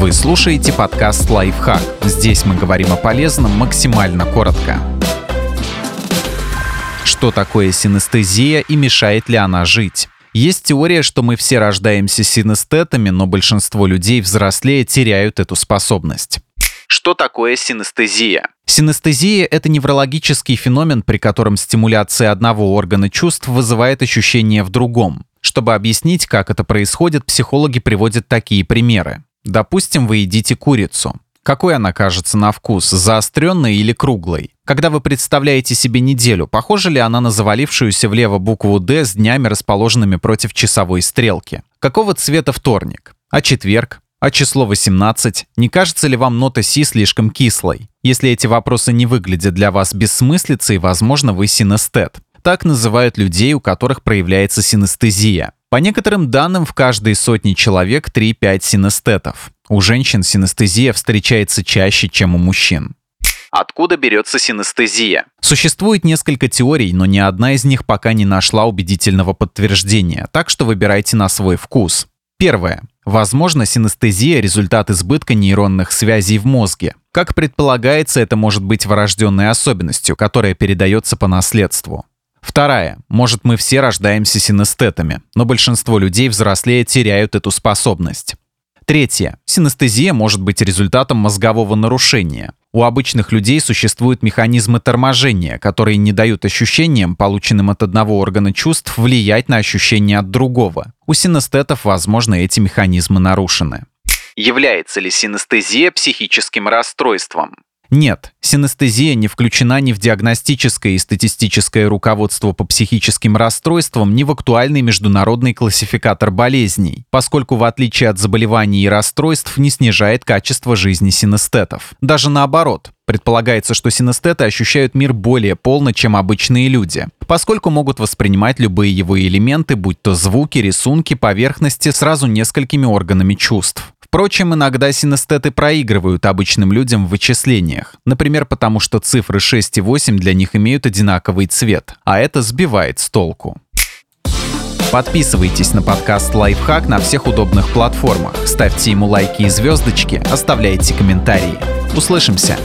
Вы слушаете подкаст «Лайфхак». Здесь мы говорим о полезном максимально коротко. Что такое синестезия и мешает ли она жить? Есть теория, что мы все рождаемся синестетами, но большинство людей взрослее теряют эту способность. Что такое синестезия? Синестезия – это неврологический феномен, при котором стимуляция одного органа чувств вызывает ощущение в другом. Чтобы объяснить, как это происходит, психологи приводят такие примеры. Допустим, вы едите курицу. Какой она кажется на вкус, заостренной или круглой? Когда вы представляете себе неделю, похожа ли она на завалившуюся влево букву «Д» с днями, расположенными против часовой стрелки? Какого цвета вторник? А четверг? А число 18? Не кажется ли вам нота Си слишком кислой? Если эти вопросы не выглядят для вас бессмыслицей, возможно, вы синестет. Так называют людей, у которых проявляется синестезия. По некоторым данным, в каждой сотне человек 3-5 синестетов. У женщин синестезия встречается чаще, чем у мужчин. Откуда берется синестезия? Существует несколько теорий, но ни одна из них пока не нашла убедительного подтверждения, так что выбирайте на свой вкус. Первое. Возможно, синестезия – результат избытка нейронных связей в мозге. Как предполагается, это может быть врожденной особенностью, которая передается по наследству. Вторая. Может, мы все рождаемся синестетами, но большинство людей взрослее теряют эту способность. Третье. Синестезия может быть результатом мозгового нарушения. У обычных людей существуют механизмы торможения, которые не дают ощущениям, полученным от одного органа чувств, влиять на ощущения от другого. У синестетов, возможно, эти механизмы нарушены. Является ли синестезия психическим расстройством? Нет, синестезия не включена ни в диагностическое и статистическое руководство по психическим расстройствам, ни в актуальный международный классификатор болезней, поскольку в отличие от заболеваний и расстройств не снижает качество жизни синестетов. Даже наоборот, Предполагается, что синестеты ощущают мир более полно, чем обычные люди, поскольку могут воспринимать любые его элементы, будь то звуки, рисунки, поверхности, сразу несколькими органами чувств. Впрочем, иногда синестеты проигрывают обычным людям в вычислениях. Например, потому что цифры 6 и 8 для них имеют одинаковый цвет, а это сбивает с толку. Подписывайтесь на подкаст «Лайфхак» на всех удобных платформах, ставьте ему лайки и звездочки, оставляйте комментарии. Услышимся!